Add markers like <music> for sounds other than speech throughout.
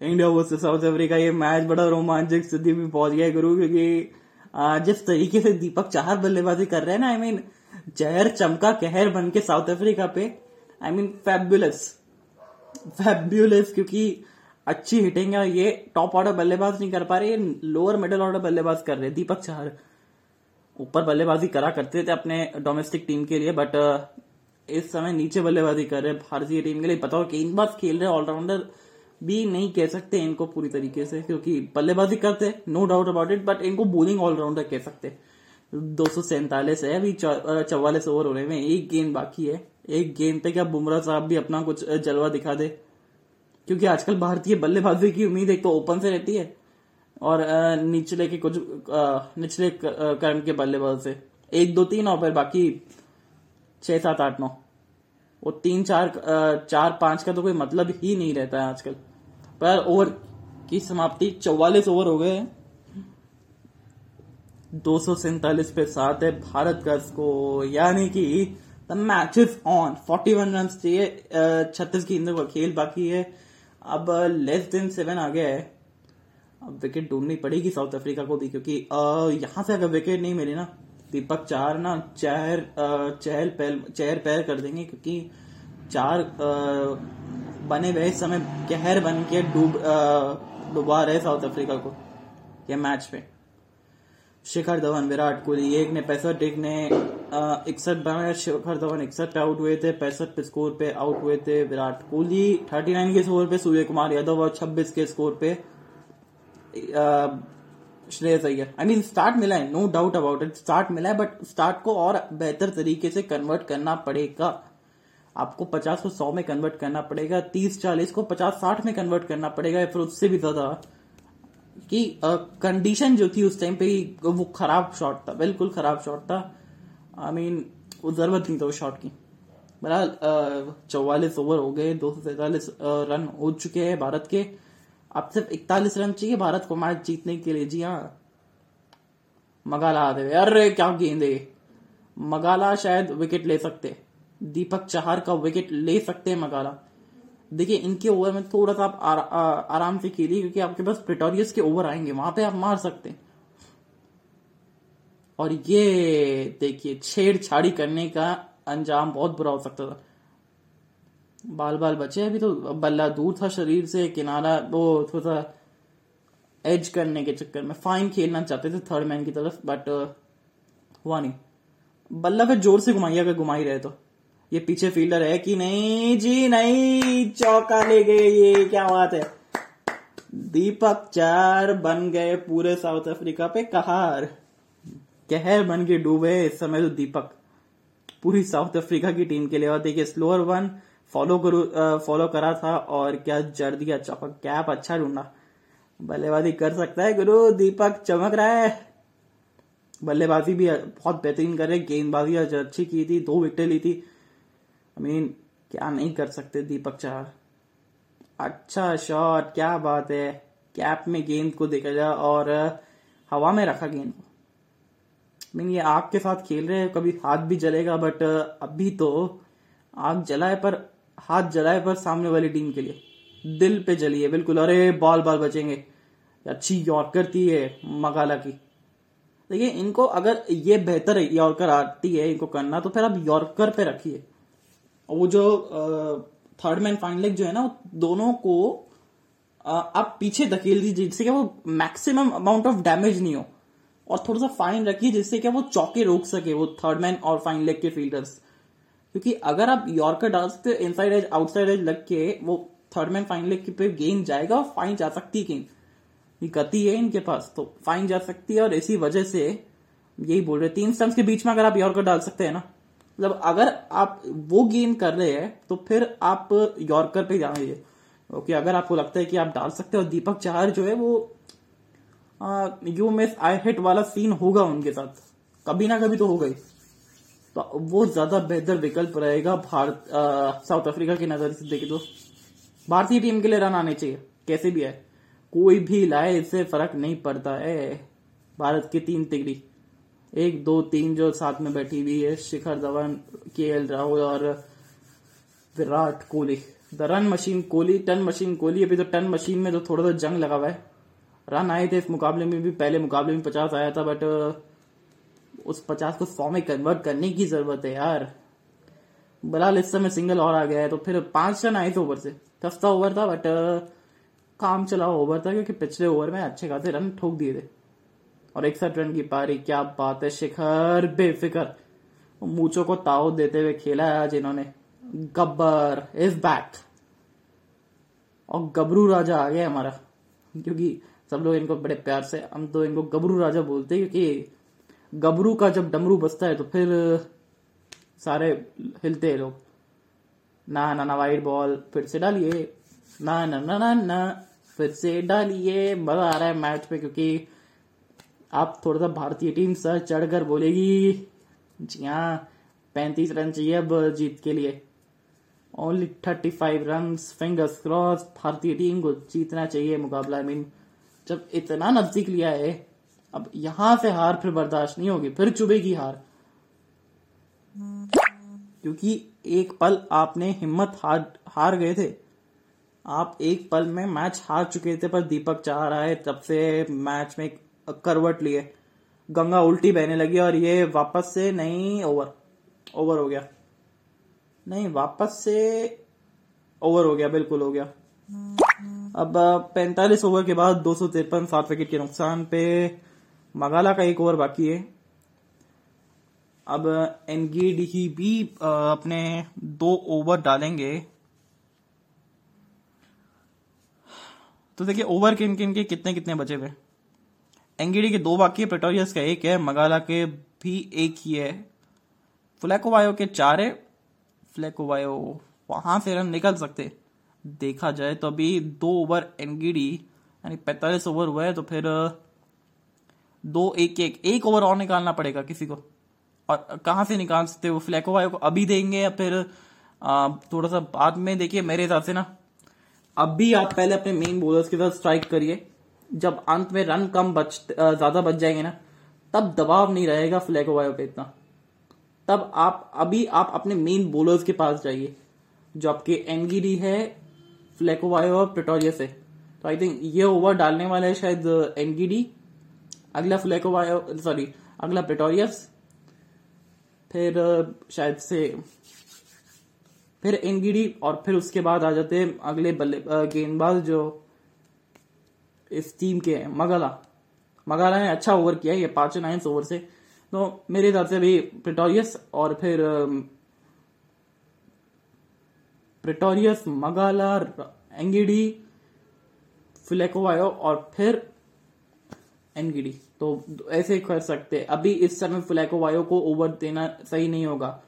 India versus South Africa, ये match बड़ा रोमांचक स्थिति में पहुँच गया गुरु, क्योंकि जिस तरीके से दीपक चाहर बल्लेबाजी कर रहे हैं ना आई मीन जहर चमका कहर बन के साउथ अफ्रीका पे आई मीन फैबुलस फैबुलस क्योंकि अच्छी हिटिंग है, ये टॉप ऑर्डर बल्लेबाज नहीं कर पा रहे, ये लोअर मिडल ऑर्डर बल्लेबाज कर रहे दीपक चाहर ऊपर बल्लेबाजी करा करते थे अपने डोमेस्टिक टीम के लिए बट इस समय नीचे बल्लेबाजी कर रहे भारतीय टीम के लिए। बताओ गेंदबाज खेल रहे ऑलराउंडर भी नहीं कह सकते इनको पूरी तरीके से, क्योंकि बल्लेबाजी करते no doubt about it but इनको बोलिंग ऑलराउंडर कह सकते। दो सौ सैंतालीस है, अभी चौवालीस ओवर हो रहे हैं, एक गेंद बाकी है। एक गेंद पे क्या बुमराह साहब भी अपना कुछ जलवा दिखा दे? क्योंकि आजकल भारतीय बल्लेबाजी की उम्मीद एक तो ओपन से रहती है, और निचले के कुछ निचले क्रम के बल्लेबाज से। एक दो तीन और फिर बाकी छह, सात, आठ, नौ। वो तीन, चार चार, पाँच का तो कोई मतलब ही नहीं रहता है आजकल। पर ओवर की समाप्ति चौवालीस ओवर हो गए। दो सौ सैतालीस पे सात है भारत का स्कोर यानी कि the match is on forty one run चाहिए छत्तीस गेंदों का खेल बाकी है। अब लेस देन सेवन आ गया है। अब विकेट ढूंढनी पड़ेगी साउथ अफ्रीका को भी, क्योंकि यहाँ से अगर विकेट नहीं मिली ना, दीपक चार ना चहर चहल चहर पैर कर देंगे, क्योंकि चार बने हुए समय कहर बन के डूब डुबा रहे साउथ अफ्रीका को, ये मैच पे। शिखर धवन, विराट कोहली, एक ने पैंसठ, एक ने इकसठ बनाया। शिखर धवन इकसठ पे आउट हुए थे, पैंसठ स्कोर पे आउट हुए थे विराट कोहली। थर्टी नाइन के स्कोर पे सूर्य कुमार यादव और छब्बीस के स्कोर पे Shreyas Iyer. I mean start मिला है no doubt about it start मिला है बट स्टार्ट को और बेहतर तरीके से कन्वर्ट करना पड़ेगा। आपको 50 को 100 में कन्वर्ट करना पड़ेगा 30 40 को 50 60 में कन्वर्ट करना पड़ेगा या फिर उससे भी ज़्यादा। कि कंडीशन जो थी उस टाइम पे वो खराब शॉट था, बिल्कुल खराब शॉट था। आई मीन ज़रूरत नहीं था उस शॉट की। बहरहाल चौवालीस ओवर हो गए, दो सौ सैतालीस रन हो चुके हैं भारत के। अब सिर्फ़ इकतालीस रन चाहिए भारत को मैच जीतने के लिए, जी हाँ। मगाला हुए अरे, क्या गेंद मगाला शायद विकेट ले सकते। दीपक चहार का विकेट ले सकते हैं मगाला। देखिए इनके ओवर में थोड़ा सा आप आरा, आ, आराम से खेलिए क्योंकि आपके पास प्रिटोरियस के ओवर आएँगे वहाँ पे आप मार सकते हैं। और ये देखिए छेड़छाड़ी करने का अंजाम बहुत बुरा हो सकता था। बाल बाल बचे अभी तो बल्ला दूर था शरीर से किनारा वो थोड़ा सा एज करने के चक्कर में। फाइन खेलना चाहते थे थर्ड मैन की तरफ़ बट हुआ नहीं। बल्ला फिर ज़ोर से घुमाइए अगर घुमाई रहे तो। ये पीछे फील्डर है कि नहीं? जी नहीं, चौका ले गए ये, क्या बात है? दीपक चार बन गए पूरे साउथ अफ्रीका पे कहार। कहर बन के डूबे इस समय तो दीपक। पूरी साउथ अफ्रीका की टीम के लिए। और देखिए, स्लोअर वन फॉलो करू फॉलो करा था और क्या जड़ दिया चौका कैप अच्छा ढूंढा। बल्लेबाजी कर सकता है गुरु, दीपक चमक रहा है। बल्लेबाजी भी बहुत बेहतरीन कर रहे गेंदबाजी अच्छी की थी, दो विकेट ली थी। मीन क्या नहीं कर सकते दीपक चार अच्छा शॉट क्या बात है। कैप में गेंद को देखा जा और हवा में रखा गेंद को। मीन ये आग के साथ खेल रहे हैं, कभी हाथ भी जलेगा बट अभी तो आग जलाए पर, हाथ जलाए पर सामने वाली टीम के लिए। दिल पे जली है, बिल्कुल। अरे बॉल बॉल बचेंगे। अच्छी यॉर्कर है, मगाला की। देखिए, इनको अगर ये बेहतर यॉर्कर आती है, इनको करना तो फिर आप यॉर्कर पे रखिए। और वो जो थर्ड मैन फाइन लेग जो है ना, दोनों को आप पीछे धकेल दीजिए, जिससे क्या वो मैक्सिमम अमाउंट ऑफ़ डैमेज नहीं हो। और थोड़ा सा फाइन रखिए, जिससे क्या वो चौके रोक सके, वो थर्ड मैन और फाइन लेग के फील्डर्स क्योंकि अगर आप यॉर्कर डाल सकते इनसाइड एज आउटसाइड एज लग के, वो थर्ड मैन फाइन लेग के पे गेंद जाएगा और फाइन जा सकती है गेंद गति है इनके पास तो फाइन जा सकती है और इसी वजह से यही बोल रहे तीन स्टम्स के बीच में अगर आप यॉर्कर डाल सकते हैं ना मतलब अगर आप वो गेंद कर रहे हैं तो फिर आप यॉर्कर पे जाना ओके अगर आपको लगता है कि आप डाल सकते हो, दीपक चार जो है वो यू मिस आई हिट वाला सीन होगा उनके साथ। कभी ना कभी तो होगा ही। तो वो ज़्यादा बेहतर विकल्प रहेगा भारत साउथ अफ्रीका की नज़र से। देखे तो भारतीय टीम के लिए रन आने चाहिए। कैसे भी है। कोई भी लाए, इससे फ़र्क नहीं पड़ता है। भारत की तीन तिगड़ी। एक, दो, तीन जो साथ में बैठी हुई है, शिखर धवन, के एल राहुल और Virat Kohli. The run machine Kohli ton machine Kohli. अभी तो टन मशीन में तो थोड़ा सा जंग लगा हुआ है। रन आए थे इस मुकाबले में भी, पहले मुकाबले में पचास आया था बट उस पचास को सौ में कन्वर्ट करने की ज़रूरत है यार। बलाल इस समय सिंगल और आ गया है तो फिर पाँच रन आए थे ओवर से। सस्ता ओवर था बट काम चला ओवर था, क्योंकि पिछले ओवर में अच्छे खासे रन ठोक दिए थे। और इकसठ रन की पारी। क्या बात है, शिखर। बेफिकर। मूचो को ताव देते हुए खेला है आज इन्होंने। गब्बर इज़ बैक और गबरू राजा आ गया हमारा। क्योंकि सब लोग इनको बड़े प्यार से, हम तो इनको गबरू राजा बोलते हैं क्योंकि गबरू का जब डमरू बसता है तो फिर सारे हिलते हैं लोग। ना ना ना वाइट बॉल फिर से डालिए। ना ना ना ना ना, फिर से डालिए। मज़ा आ रहा है मैच पे क्योंकि आप थोड़ा सा भारतीय टीम सर चढ़कर बोलेगी, जी हाँ पैंतीस रन चाहिए अब जीत के लिए। Only thirty five run fingers cross भारतीय टीम को जीतना चाहिए मुकाबला आई मीन जब इतना नज़दीक लिया है, अब यहाँ से हार फिर बर्दाश्त नहीं होगी, फिर चुभेगी हार। क्योंकि एक पल आपने हिम्मत हार हार गए थे। आप एक पल में मैच हार चुके थे पर दीपक चाह रहा है, तब से मैच में करवट लिए। गंगा उल्टी बहने लगी और ये वापस से नहीं ओवर ओवर हो गया। नहीं, वापस से ओवर हो गया, बिल्कुल हो गया। अब, पैंतालीस ओवर के बाद दो सौ तिरपन, सात विकेट के नुकसान पे मगाला का एक ओवर बाकी है। अब एनगीडी भी अपने दो ओवर डालेंगे। तो देखिए ओवर किन किन के कितने कितने बचे हुए एंगीडी के दो बाकी है प्रेटोरियस का एक है, मगाला के भी एक ही है। फ्लैकोवायो के चार है। फ्लैकोवायो वहाँ से रन निकल सकते। देखा जाए तो अभी दो ओवर एनगीडी, यानी पैतालीस ओवर हुआ है तो फिर दो एक एक एक ओवर और निकालना पड़ेगा किसी को। और कहाँ से निकाल सकते हो? फ्लैकोवायो को अभी देंगे या फिर थोड़ा सा बाद में? देखिए, मेरे हिसाब से ना, अभी आप पहले अपने मेन बोलर्स के साथ स्ट्राइक करिए। जब अंत में रन कम बच ज़्यादा बच जाएँगे ना, तब दबाव नहीं रहेगा फ्लैकोवायो पे इतना। तब आप, अभी आप अपने मेन बोलर्स के पास जाइए, जो आपके एनगिडी है फ्लैकोवायो और प्रिटोरियस है तो आई थिंक ये ओवर डालने वाला है शायद एनगिडी अगला फ्लैकोवायो सॉरी अगला प्रिटोरियस। फिर शायद से फिर एनगिडी और फिर उसके बाद आ जाते हैं अगले बल्ले गेंदबाज जो इस टीम के हैं। मगाला। मगाला ने अच्छा ओवर किया ये पाँच नाइन्स ओवर से। तो मेरे हिसाब से अभी प्रिटोरियस और फिर प्रिटोरियस मगाला एंगिडी फिलेकोवायो और फिर एनगिडी तो ऐसे कर सकते अभी इस समय फ्लैकोवायो को ओवर देना सही नहीं होगा।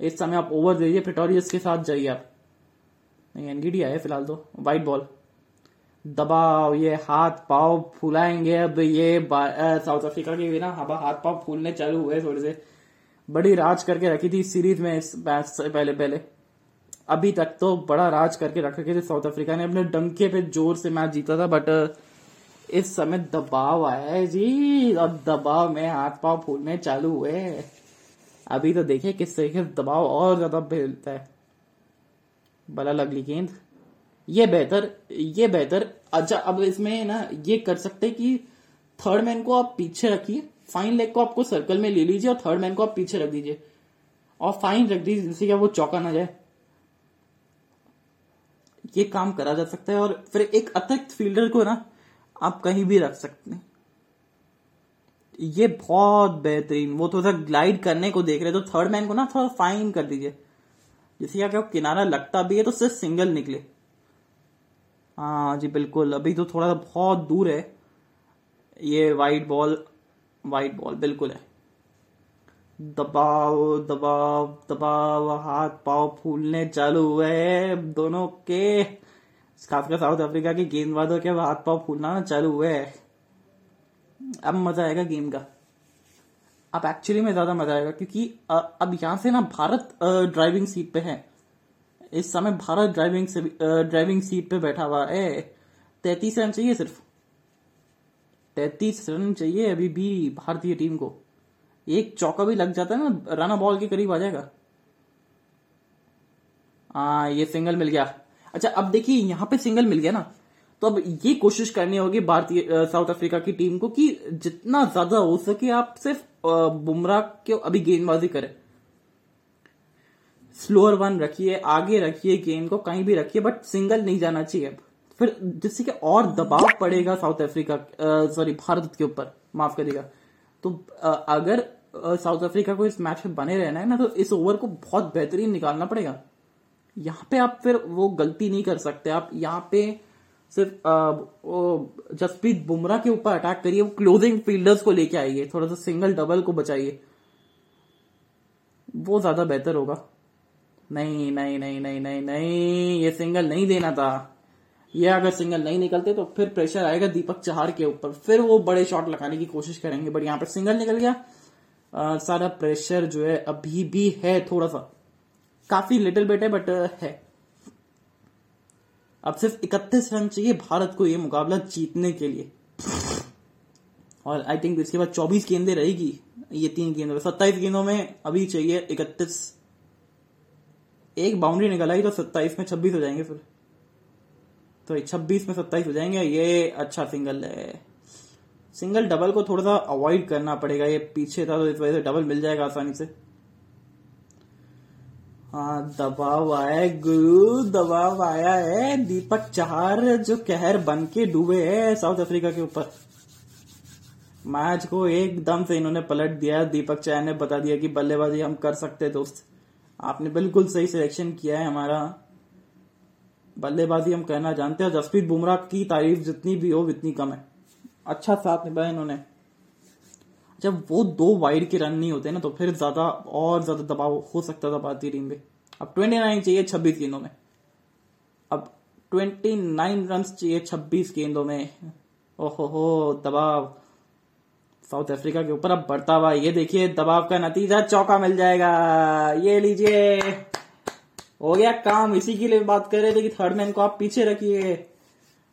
इस समय आप ओवर दीजिए। प्रिटोरियस के साथ जाइए आप। नहीं एनगिडी आए फ़िलहाल तो। वाइट बॉल दबाव ये हाथ पाव फुलाएँगे अब, ये साउथ अफ्रीका के भी ना हाथ पाव फूलने चालू हुए थोड़े से। बड़ी राज करके रखी थी सीरीज़ में इस मैच से पहले पहले। अभी तक तो बड़ा राज करके रख रखे थे साउथ अफ्रीका ने। अपने डंके पे ज़ोर से मैच जीता था बट इस समय दबाव आया है जी। और दबाव में हाथ पाव फूलने चालू हुए अभी तो देखिए किस तरीके से दबाव और ज़्यादा फैलता है। बला लगली गेंद। ये बेहतर ये बेहतर। अच्छा अब इसमें ना ये कर सकते कि थर्ड मैन को आप पीछे रखिए फाइन लेग को आपको सर्कल में ले लीजिए और थर्ड मैन को आप पीछे रख दीजिए। और फाइन रख दीजिए, जिससे क्या वो चौका ना जाए। ये काम करा जा सकता है और फिर एक अतिरिक्त फील्डर को ना आप कहीं भी रख सकते हैं। ये बहुत बेहतरीन, वो थोड़ा सा ग्लाइड करने को देख रहे तो थर्ड मैन को ना थोड़ा फाइन कर दीजिए। जैसे क्या किनारा लगता भी है तो सिर्फ़ सिंगल निकले। हाँ जी, बिल्कुल। अभी तो थोड़ा सा बहुत दूर है। ये वाइट बॉल वाइट बॉल बिल्कुल है। दबाव दबाव दबाव, हाथ पाव फूलने चालू हुए दोनों के। खासकर साउथ अफ्रीका के गेंदबाजों के हाथ पाव फूलना चालू हुए अब मज़ा आएगा गेम का। अब एक्चुअली में ज़्यादा मज़ा आएगा क्योंकि अब यहाँ से ना भारत ड्राइविंग सीट पे है। इस समय भारत ड्राइविंग से ड्राइविंग सीट पे बैठा हुआ है। तैतीस रन चाहिए सिर्फ़। तैतीस रन चाहिए अभी भी भारतीय टीम को। एक चौका भी लग जाता है ना राना बॉल के करीब आ जाएगा। आ, ये सिंगल मिल गया। अच्छा अब देखिए यहाँ पे सिंगल मिल गया ना। तो अब ये कोशिश करनी होगी भारतीय साउथ अफ्रीका की टीम को कि जितना ज़्यादा हो सके आप सिर्फ़ बुमराह के अभी गेंदबाजी करें। स्लोअर वन रखिए आगे रखिए गेंद को कहीं भी रखिए बट सिंगल नहीं जाना चाहिए। फिर जिससे कि और दबाव पड़ेगा साउथ अफ्रीका सॉरी भारत के ऊपर माफ़ करिएगा। तो आ, अगर साउथ अफ्रीका को इस मैच में बने रहना है ना तो इस ओवर को बहुत बेहतरीन निकालना पड़ेगा। यहाँ पे आप फिर वो गलती नहीं कर सकते। आप यहाँ पे सिर्फ़ जसप्रीत बुमराह के ऊपर अटैक करिए वो क्लोजिंग फील्डर्स को लेके आइए थोड़ा सा सिंगल डबल को बचाइए। वो ज़्यादा बेहतर होगा। नहीं नहीं नहीं नहीं नहीं नहीं ये सिंगल नहीं देना था। ये अगर सिंगल नहीं निकलते तो फिर प्रेशर आएगा दीपक चहार के ऊपर। फिर वो बड़े शॉट लगाने की कोशिश करेंगे बट यहाँ पर सिंगल निकल गया। आ, सारा प्रेशर जो है अभी भी है थोड़ा सा काफ़ी लिटिल बेट है बट है। अब सिर्फ़ इकतीस रन चाहिए भारत को ये मुकाबला जीतने के लिए। और आई थिंक इसके बाद चौबीस गेंदे रहेगी। ये तीन गेंदों सत्ताईस गेंदों में अभी चाहिए इकतीस। एक बाउंड्री निकल आई तो सत्ताईस में छब्बीस हो जाएँगे फिर। तो छब्बीस में सत्ताईस हो जाएँगे, ये अच्छा सिंगल है। सिंगल डबल को थोड़ा सा अवॉइड करना पड़ेगा, ये पीछे था तो इस वजह से डबल मिल जाएगा आसानी से। हाँ दबाव आया गुरु, दबाव आया है। दीपक चार जो कहर बन के डूबे है साउथ अफ्रीका के ऊपर। मैच को एकदम से इन्होंने पलट दिया, दीपक चाय ने बता दिया कि बल्लेबाजी हम कर सकते दोस्त। आपने बिल्कुल सही सिलेक्शन किया है हमारा। बल्लेबाजी हम कहना जानते हैं, जसप्रीत बुमराह की तारीफ़ जितनी भी हो, उतनी कम है। अच्छा साथ निभाया इन्होंने। जब वो दो वाइड के रन नहीं होते ना तो फिर ज़्यादा और ज़्यादा दबाव हो सकता था भारतीय टीम में। अब ट्वेंटी नाइन चाहिए छब्बीस गेंदों में। अब ट्वेंटी नाइन रन चाहिए छब्बीस गेंदों में। ओहो हो, दबाव। साउथ अफ्रीका के ऊपर अब बढ़ता हुआ ये देखिए, दबाव का नतीजा चौका मिल जाएगा। ये लीजिए। हो गया काम, इसी के लिए बात कर रहे थे कि थर्ड मैन को आप पीछे रखिए।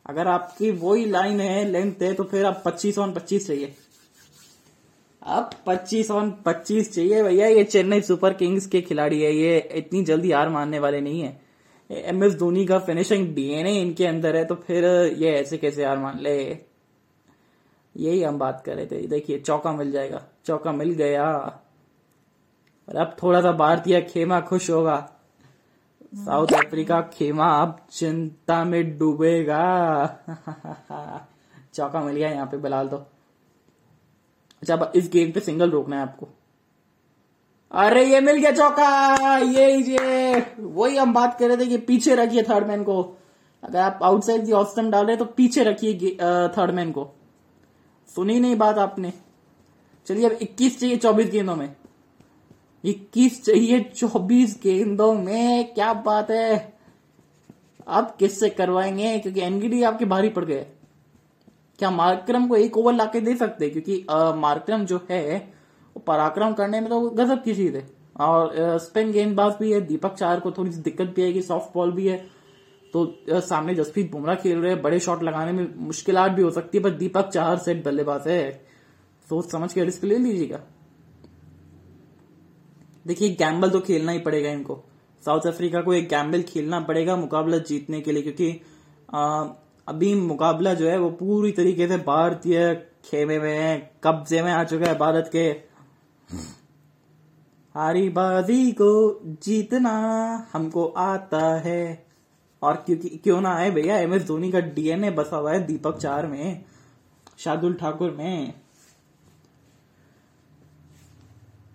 अगर आपकी वही लाइन है लेंथ है तो फिर आप पच्चीस ऑन पच्चीस चाहिए। अब पच्चीस ऑन पच्चीस चाहिए भैया। ये चेन्नई सुपर किंग्स के खिलाड़ी है। ये इतनी जल्दी हार मानने वाले नहीं है। एम एस धोनी का फिनिशिंग डीएनए इनके अंदर है तो फिर ये ऐसे कैसे हार मान ले? यही हम बात कर रहे थे। देखिए, चौका मिल जाएगा। चौका मिल गया। और अब थोड़ा सा भारतीय खेमा खुश होगा। साउथ अफ्रीका खेमा अब चिंता में डूबेगा। <laughs> चौका मिल गया यहाँ पे बिलाल तो। अच्छा इस गेम पे सिंगल रोकना है आपको। अरे, ये मिल गया चौका! ये ये, वही हम बात कर रहे थे कि पीछे रखिए थर्ड मैन को। अगर आप आउटसाइड दी डाल रहे हैं तो पीछे रखिए थर्ड मैन को। सुनी नहीं बात आपने। चलिए अब 21 चाहिए 24 गेंदों में। इक्कीस चाहिए चौबीस गेंदों में, क्या बात है। अब किससे करवाएँगे? क्योंकि एनगीडी आपके भारी पड़ गए। क्या मार्क्रम को एक ओवर लाके दे सकते? क्योंकि मार्क्रम जो है, वो पराक्रम करने में तो गजब की चीज़ है। और स्पिन गेंदबाज भी है, दीपक चार को थोड़ी सी दिक्कत भी आएगी सॉफ्ट बॉल भी है। तो सामने जसप्रीत बुमराह खेल रहे हैं बड़े शॉट लगाने में मुश्किल भी हो सकती है पर दीपक चार सेट बल्लेबाज है। सोच समझ के रिस्क ले लीजिएगा। देखिए गैम्बल तो खेलना ही पड़ेगा इनको। साउथ अफ्रीका को एक गैम्बल खेलना पड़ेगा मुकाबला जीतने के लिए क्योंकि आ, अभी मुकाबला जो है वो पूरी तरीके से भारतीय खेमे में है कब्जे में आ चुका है भारत के। हारी बाजी को जीतना हमको आता है। और क्योंकि क्यों ना आए भैया? एम एस धोनी का डीएनए बसा हुआ है दीपक चार में, शार्दुल ठाकुर में।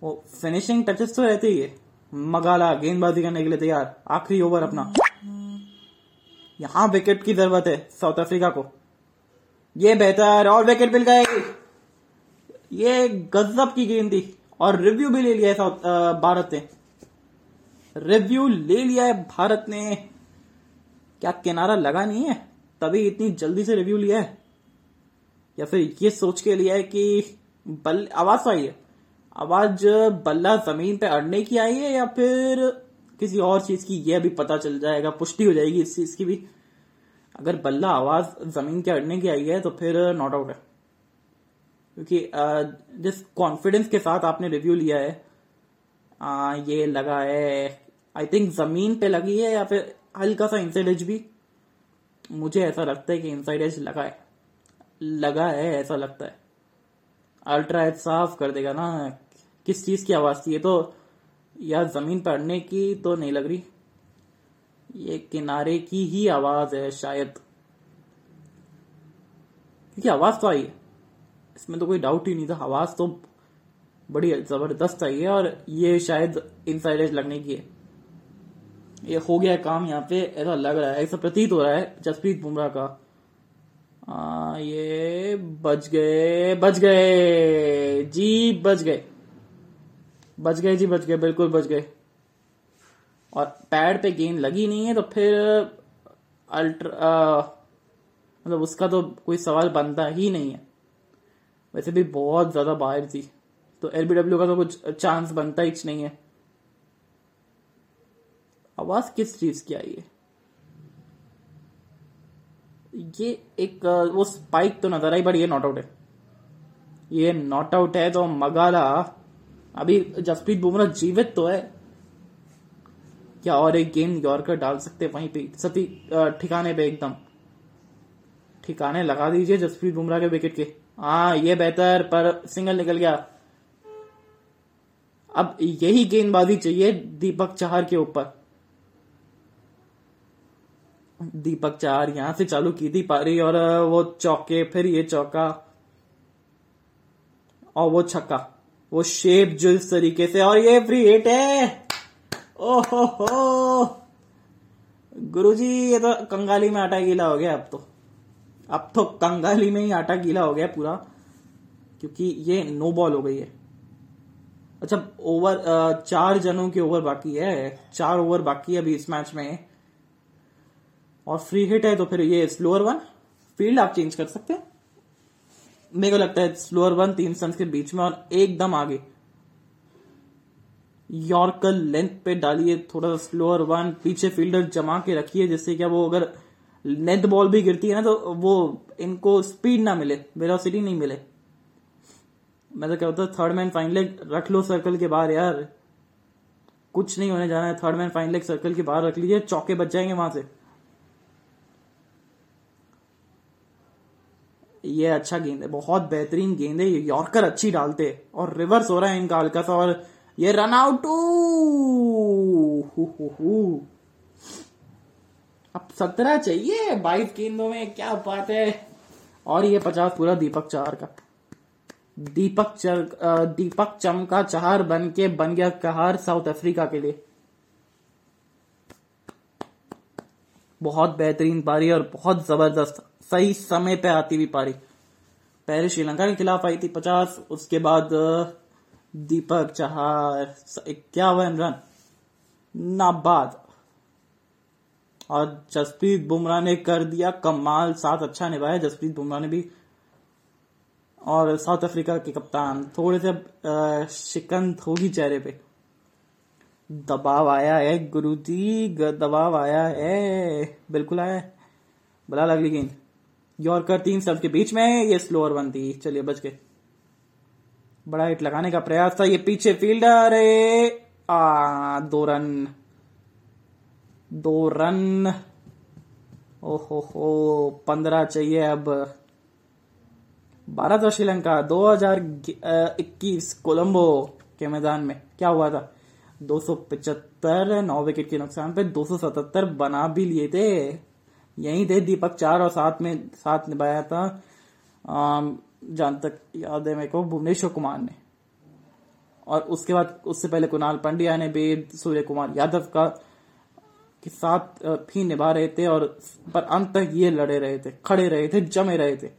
वो फिनिशिंग टचेस तो रहते ही है। मगाला, गेंदबाजी करने के लिए तैयार। आखिरी ओवर अपना। यहाँ विकेट की ज़रूरत है साउथ अफ्रीका को। ये बेहतर और विकेट मिल गए ये गजब की गेंद थी और रिव्यू भी ले लिया है साउथ भारत ने। रिव्यू ले लिया है भारत ने। क्या किनारा लगा नहीं है? तभी इतनी जल्दी से रिव्यू लिया है। या फिर ये सोच के लिया है कि बल आवाज़ आई है। आवाज़ बल्ला ज़मीन पे अड़ने की आई है या फिर किसी और चीज़ की यह भी पता चल जाएगा पुष्टि हो जाएगी इस चीज़ की भी। अगर बल्ला आवाज़ ज़मीन के अड़ने की आई है तो फिर नॉट आउट है। क्योंकि जिस कॉन्फिडेंस के साथ आपने रिव्यू लिया है आ, ये लगा है आई थिंक ज़मीन पे लगी है या फिर हल्का सा इनसाइड एज भी। मुझे ऐसा लगता है कि इनसाइड एज लगा है। लगा है, ऐसा लगता है। अल्ट्रा एज साफ़ कर देगा ना। किस चीज़ की आवाज़ थी ये तो? या ज़मीन पर अड़ने की तो नहीं लग रही। ये किनारे की ही आवाज़ है शायद। क्योंकि आवाज़ तो आई है। इसमें तो कोई डाउट ही नहीं था। आवाज़ तो बड़ी ज़बरदस्त आई है और ये शायद इनसाइड एज लगने की है। ये हो गया काम यहाँ पे ऐसा लग रहा है ऐसा प्रतीत हो रहा है जसप्रीत बुमराह का। आ, ये बच गए बच गए। जी बच गए। बच गए जी बच गए बिल्कुल बच गए। और पैड पे गेंद लगी नहीं है तो फिर अल्ट्रा मतलब उसका तो कोई सवाल बनता ही नहीं है। वैसे भी बहुत ज़्यादा बाहर थी तो एलबीडब्ल्यू का तो कुछ चांस बनता ही नहीं है। आवाज़ किस चीज़ की आई है? ये एक, वो स्पाइक तो नज़र आई बट ये नॉट आउट है। ये नॉट आउट है तो मगाला। अभी जसप्रीत बुमराह जीवित तो है। क्या और एक गेंद यॉर्कर डाल सकते वहीं पे? सती ठिकाने पे एकदम। ठिकाने लगा दीजिए जसप्रीत बुमराह के विकेट के। हाँ ये बेहतर, पर सिंगल निकल गया। अब यही गेंदबाजी चाहिए दीपक चाहर के ऊपर। दीपक चार यहाँ से चालू की थी पारी और वो चौके, फिर ये चौका और वो छक्का। वो शेप जो इस तरीके से, और ये फ्री हिट है। ओहो हो गुरुजी, ये तो कंगाली में आटा गीला हो गया अब तो। अब तो कंगाली में ही आटा गीला हो गया पूरा, क्योंकि ये नो बॉल हो गई है। अच्छा ओवर चार जनों के ओवर बाकी है। चार ओवर बाकी है अभी इस मैच में। और फ्री हिट है तो फिर ये स्लोअर वन फ़ील्ड आप चेंज कर सकते हैं। मेरे को लगता है स्लोअर वन तीन स्टंस के बीच में और एकदम आगे। यॉर्कर लेंथ पे डालिए, थोड़ा सा स्लोअर वन पीछे फील्डर जमा के रखिए, जिससे क्या वो अगर लेंथ बॉल भी गिरती है ना तो वो इनको स्पीड ना मिले वेलोसिटी नहीं मिले। मैं तो क्या होता थर्ड मैन फाइन लेग रख लो सर्कल के बाहर यार। कुछ नहीं होने जाना है third man fine leg circle के बाहर रख लीजिए, चौके बच जाएँगे वहाँ से। ये अच्छा गेंद है, बहुत बेहतरीन गेंद है, ये यॉर्कर अच्छी डालते और रिवर्स हो रहा है इनका हल्का सा और ये रन आउट अब सत्रह चाहिए, बाईस गेंदों में क्या बात है। और ये पचास पूरा दीपक चार का। दीपक चर दीपक चमका चार बन के बन गया कहार साउथ अफ्रीका के लिए। बहुत बेहतरीन पारी और बहुत ज़बरदस्त। सही समय पे आती हुई पारी। पहले श्रीलंका के खिलाफ आई थी पचास, उसके बाद दीपक चहार इक्यावन रन। नाबाद। और जसप्रीत बुमराह ने कर दिया कमाल साथ अच्छा निभाया, जसप्रीत बुमराह ने भी। और साउथ अफ्रीका के कप्तान, थोड़े से शिकन होगी चेहरे पे। दबाव आया है, गुरुजी दबाव आया है, बिल्कुल आया है। बला अगली गेंद यॉर्कर तीन सब के बीच में ये स्लोअर वन थी चलिए बच गए। बड़ा हिट लगाने का प्रयास था ये पीछे फील्डर आ, दो रन। दो रन। ओहो हो पंद्रह चाहिए अब। भारत और श्रीलंका 2021 कोलंबो के मैदान में। क्या हुआ था? दो सौ पिचहत्तर, नौ विकेट के नुकसान पे 277 बना भी लिए थे। यही थे दीपक चार और साथ में, साथ निभाया था। जहाँ तक याद है मेरे को, भुवनेश्वर कुमार ने। और उसके बाद, उससे पहले कुणाल पंड्या ने भी सूर्य कुमार यादव का, के साथ भी निभा रहे थे और पर अंत तक ये लड़े रहे थे, खड़े रहे थे, जमे रहे थे।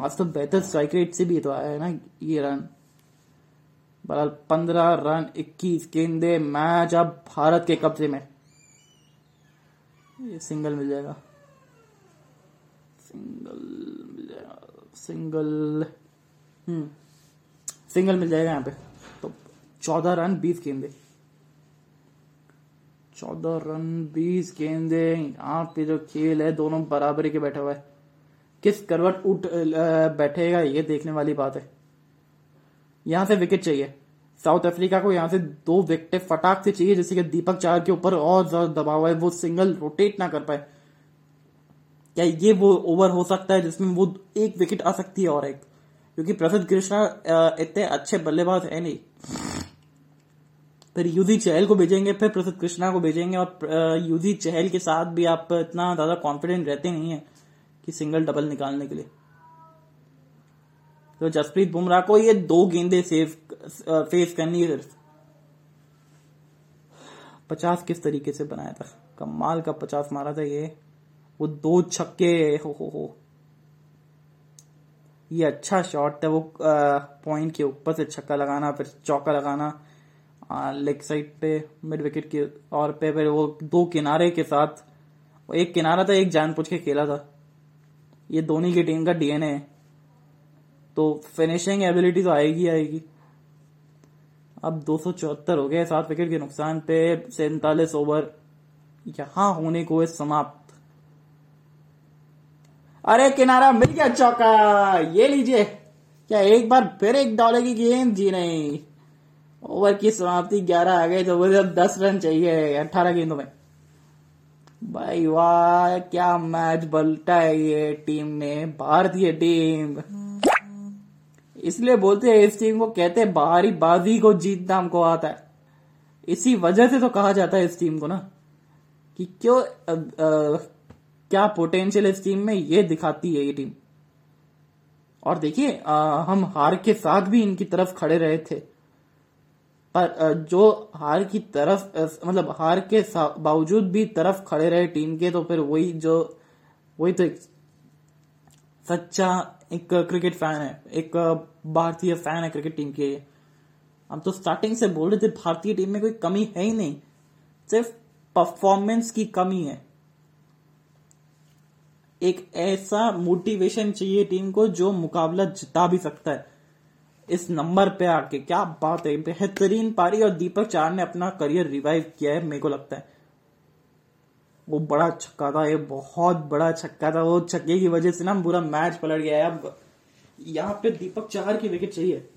आज तो बेहतर स्ट्राइक रेट से भी तो आया है ना ये रन। बहरहाल, पंद्रह रन, इक्कीस गेंदे, मैच अब भारत के कब्जे में। ये सिंगल मिल जाएगा। सिंगल मिल जाएगा। सिंगल। हम्म। सिंगल मिल जाएगा यहाँ पे। तो चौदह रन बीस गेंदे। चौदह रन बीस गेंदे। यहाँ पे जो खेल है, दोनों बराबरी के बैठे हुए है। किस करवट उठ बैठेगा, ये देखने वाली बात है। यहाँ से विकेट चाहिए। साउथ अफ्रीका को यहाँ से दो विकेट फटाक से चाहिए, जैसे कि दीपक चार के ऊपर और ज़्यादा दबाव है, वो सिंगल रोटेट ना कर पाए। क्या ये वो ओवर हो सकता है, जिसमें वो एक विकेट आ सकती है और एक? क्योंकि प्रसिद्ध कृष्णा इतने अच्छे बल्लेबाज है नहीं। फिर यूजी चहल को भेजेंगे, फिर प्रसिद्ध कृष्णा को भेजेंगे और यूजी चहल के साथ भी आप इतना ज़्यादा कॉन्फिडेंट रहते नहीं है कि सिंगल डबल निकालने के लिए। तो जसप्रीत बुमराह को ये दो गेंदे सेव फेस करनी है पचास किस तरीके से बनाया था? कमाल का पचास मारा था ये। वो दो छक्के, हो हो हो। ये अच्छा शॉट था वो पॉइंट के ऊपर से छक्का लगाना, फिर चौका लगाना लेग साइड पे मिड विकेट के और पे, फिर वो दो किनारे के साथ, एक किनारा था, एक जान पूछ के खेला था। ये धोनी की टीम का डीएनए है। तो फिनिशिंग एबिलिटी तो आएगी आएगी। अब दो सौ चौहत्तर हो गए, सात विकेट के नुकसान पे, सैतालीस ओवर यहाँ होने को है समाप्त। अरे, किनारा मिल गया चौका! ये लीजिए, क्या एक बार फिर एक डॉलर की गेंद जी नहीं। ओवर की समाप्ति, ग्यारह आ गए तो मुझे अब दस रन चाहिए अठारह गेंदों में। भाई वाह, क्या मैच बलटा है ये टीम ने, भारतीय टीम इसलिए बोलते हैं इस टीम को कहते हैं बाहरी बाजी को जीतना हमको आता है। इसी वजह से तो कहा जाता है इस टीम को ना कि क्यों आ, आ, क्या पोटेंशियल इस टीम में ये दिखाती है ये टीम और देखिए हम हार के साथ भी इनकी तरफ़ खड़े रहे थे। पर जो हार की तरफ़ मतलब हार के बावजूद भी तरफ़ खड़े रहे टीम के तो फिर वही जो वही तो सच्चा एक क्रिकेट फ़ैन है, एक भारतीय फ़ैन है क्रिकेट टीम के हम तो स्टार्टिंग से बोल रहे थे, भारतीय टीम में कोई कमी है ही नहीं। सिर्फ़ परफॉर्मेंस की कमी है। एक ऐसा मोटिवेशन चाहिए टीम को जो मुकाबला जिता भी सकता है। इस नंबर पे आके, क्या बात है, बेहतरीन पारी और दीपक चार ने अपना करियर रिवाइव किया है, मेरे को लगता है। वो बड़ा छक्का था, ये बहुत बड़ा छक्का था। वो छक्के की वजह से ना पूरा मैच पलट गया है। अब यहाँ पे दीपक चार की विकेट चाहिए।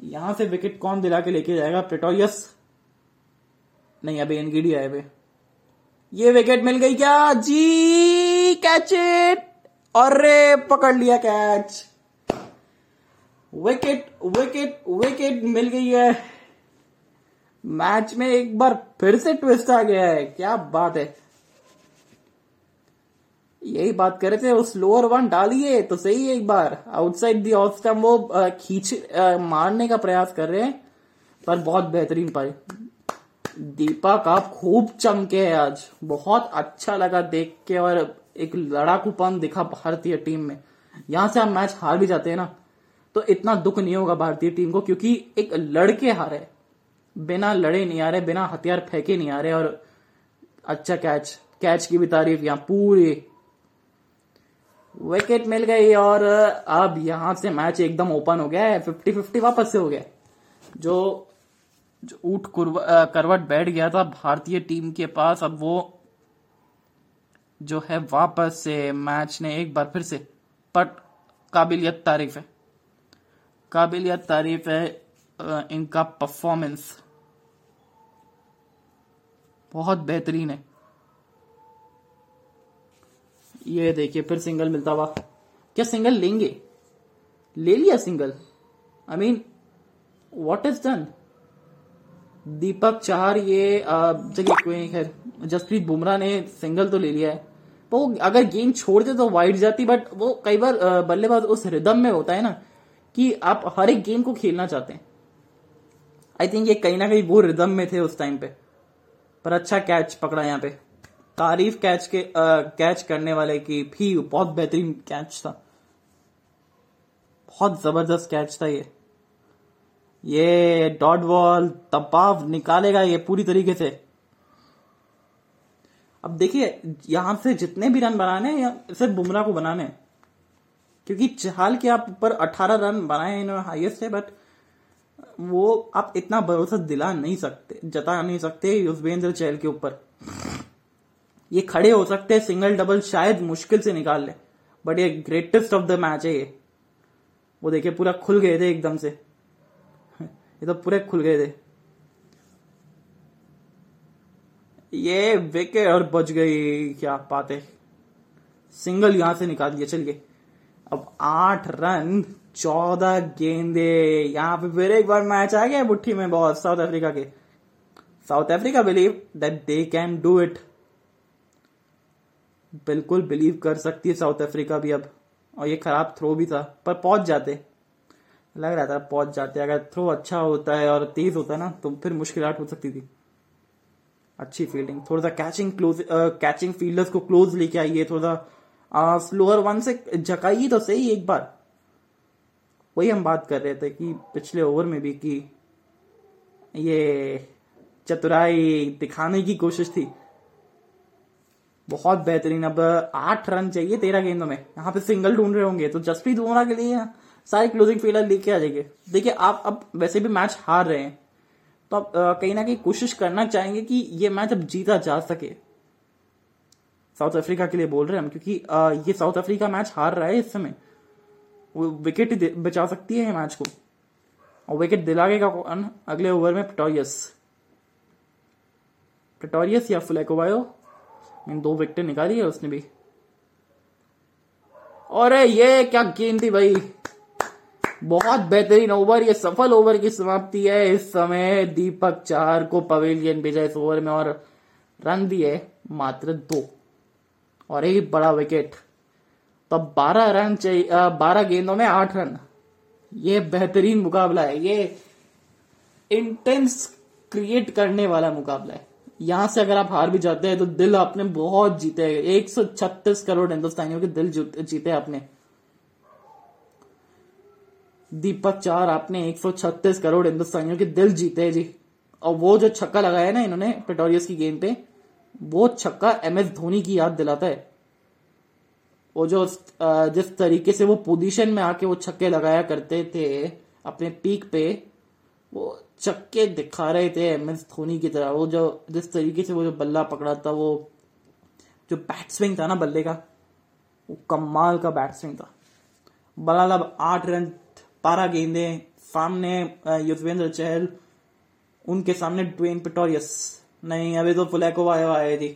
यहाँ से विकेट कौन दिला के लेके जाएगा? प्रेटोरियस नहीं, अभी एनगीडी आए हुए। ये विकेट मिल गई क्या? जी कैच इट और पकड़ लिया कैच विकेट विकेट विकेट मिल गई है। मैच में एक बार फिर से ट्विस्ट आ गया है। क्या बात है। यही बात कर रहे थे, उस लोअर वन डालिए तो सही एक बार। आउटसाइड दी ऑफ़ स्टम्प वो खींच मारने का प्रयास कर रहे हैं, पर बहुत बेहतरीन पाई दीपक, आप खूब चमके है आज। बहुत अच्छा लगा देख के, और एक लड़ाकूपन दिखा भारतीय टीम में। यहाँ से हम मैच हार भी जाते हैं ना। तो इतना दुख नहीं होगा भारतीय टीम को, क्योंकि एक लड़के हारे। बिना लड़े नहीं आ रहे, बिना हथियार फेंके नहीं आ रहे और अच्छा कैच कैच की भी तारीफ़ यहाँ पूरी विकेट मिल गई और अब यहाँ से मैच एकदम ओपन हो गया है फिफ्टी फिफ्टी वापस से हो गया जो जो ऊट करवट बैठ गया था भारतीय टीम के पास, अब वो जो है वापस से मैच ने एक बार फिर से पट काबिलियत तारीफ़ है। काबिलियत तारीफ़ है इनका परफॉर्मेंस बहुत बेहतरीन है। ये देखिए, फिर सिंगल मिलता हुआ। क्या सिंगल लेंगे? ले लिया single I mean what is done Deepak चार ये नहीं खैर, जसप्रीत बुमराह ने सिंगल तो ले लिया है। वो अगर गेंद छोड़ते तो वाइड जाती बट वो कई बार बल्लेबाज उस रिदम में होता है ना, कि आप हर एक गेम को खेलना चाहते हैं। आई थिंक ये कहीं ना कहीं वो रिदम में थे उस टाइम पे। पर अच्छा कैच पकड़ा यहाँ पे। तारीफ़ कैच के आ, कैच करने वाले की भी बहुत बेहतरीन कैच था। बहुत ज़बरदस्त कैच था ये। ये डॉट बॉल दबाव निकालेगा ये पूरी तरीके से। अब देखिए यहाँ से जितने भी रन बनाने या सिर्फ़ बुमराह को बनाने क्योंकि चाल के आप ऊपर 18 रन बनाए इन्होंने हाईएस्ट है बट वो आप इतना भरोसा दिला नहीं सकते, जता नहीं सकते युजवेंद्र चहल के ऊपर। ये खड़े हो सकते हैं सिंगल डबल शायद मुश्किल से निकाल ले बट ये ग्रेटेस्ट ऑफ़ द मैच है ये। वो देखिए, पूरा खुल गए थे एकदम से। <laughs> ये तो पूरे खुल गए थे। ये विकेट और बच गई, क्या बात है। सिंगल यहाँ से निकाल दिया, चलिए। अब आठ रन। चौदह गेंदे। यहाँ पे फिर एक बार मैच आ गया मुट्ठी में बहुत, साउथ अफ्रीका के। South Africa believe that they can do it बिल्कुल बिलीव कर सकती है साउथ अफ्रीका भी अब। और ये खराब थ्रो भी था, पर पहुँच जाते। लग रहा था पहुँच जाते, अगर थ्रो अच्छा होता है और तेज होता है ना तो फिर मुश्किल हो सकती थी। अच्छी फील्डिंग थोड़ा सा कैचिंग क्लोज कैचिंग फील्डर्स को क्लोज लेके आइए थोड़ा सा स्लोअर वन से झकाइए तो सही एक बार। वही हम बात कर रहे थे कि पिछले ओवर में भी कि ये चतुराई दिखाने की कोशिश थी। बहुत बेहतरीन। अब आठ रन चाहिए तेरह गेंदों में। यहाँ पे सिंगल ढूंढ रहे होंगे तो जसप्रीत बुमराह के लिए सारे क्लोजिंग फील्डर लेके आ जाएँगे। देखिए आप अब वैसे भी मैच हार रहे हैं तो आप कहीं ना कहीं कोशिश करना चाहेंगे कि ये मैच अब जीता जा सके। साउथ अफ्रीका के लिए बोल रहे हैं हम क्योंकि आ, ये साउथ अफ्रीका मैच हार रहा है इस समय। वो विकेट बचा सकती है मैच को। और विकेट दिलाएगा कौन? अगले ओवर में पिटोरियस पिटोरियस या फुलैकोवायो इन दो विकेट निकाली है उसने भी। और ये क्या गेंद थी भाई। बहुत बेहतरीन ओवर ये सफल ओवर की समाप्ति है। इस समय दीपक चार को पवेलियन भेजा इस ओवर में और रन दिए मात्र दो। और एक बड़ा विकेट तो बारह रन चाहिए बारह गेंदों में आठ रन। ये बेहतरीन मुकाबला है। ये इंटेंस क्रिएट करने वाला मुकाबला है। यहाँ से अगर आप हार भी जाते हैं तो दिल आपने बहुत जीते है। एक सौ छत्तीस करोड़ हिंदुस्तानियों के दिल जीते आपने। दीपक चार, आपने 136 करोड़ हिंदुस्तानियों के दिल जीते हैं, जी। और वो जो छक्का लगाया ना इन्होंने पेटोरियस की गेंद पे, वो छक्का एम एस धोनी की याद दिलाता है। वो जो जिस तरीके से वो पोजीशन में आके वो छक्के लगाया करते थे, अपने पीक पे, वो चक्के दिखा रहे थे एम एस धोनी की तरह। वो जो, जिस तरीके से वो जो बल्ला पकड़ा था, वो जो बैट स्विंग था ना बल्ले का, वो कमाल का बैट स्विंग था। बलाला आठ रन, बारह गेंदे, सामने युजवेंद्र चहल, उनके सामने ड्वेन पिटोरियस नहीं, अभी तो फुलैको आया आए थी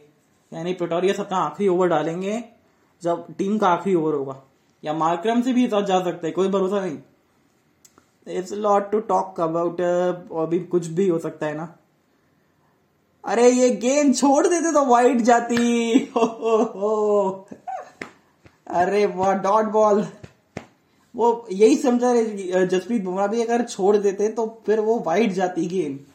यानी पिटोरियस अपना आखिरी ओवर डालेंगे। जब टीम का आखिरी ओवर होगा। या मार्क्रम से भी जा सकते हैं, कोई भरोसा नहीं। It's lot to talk about अभी कुछ भी हो सकता है ना। अरे, ये गेंद छोड़ देते तो वाइट जाती। हो हो हो अरे, वाह डॉट बॉल वो यही समझा रहे जसप्रीत बुमराह भी अगर छोड़ देते तो फिर वो वाइट जाती गेम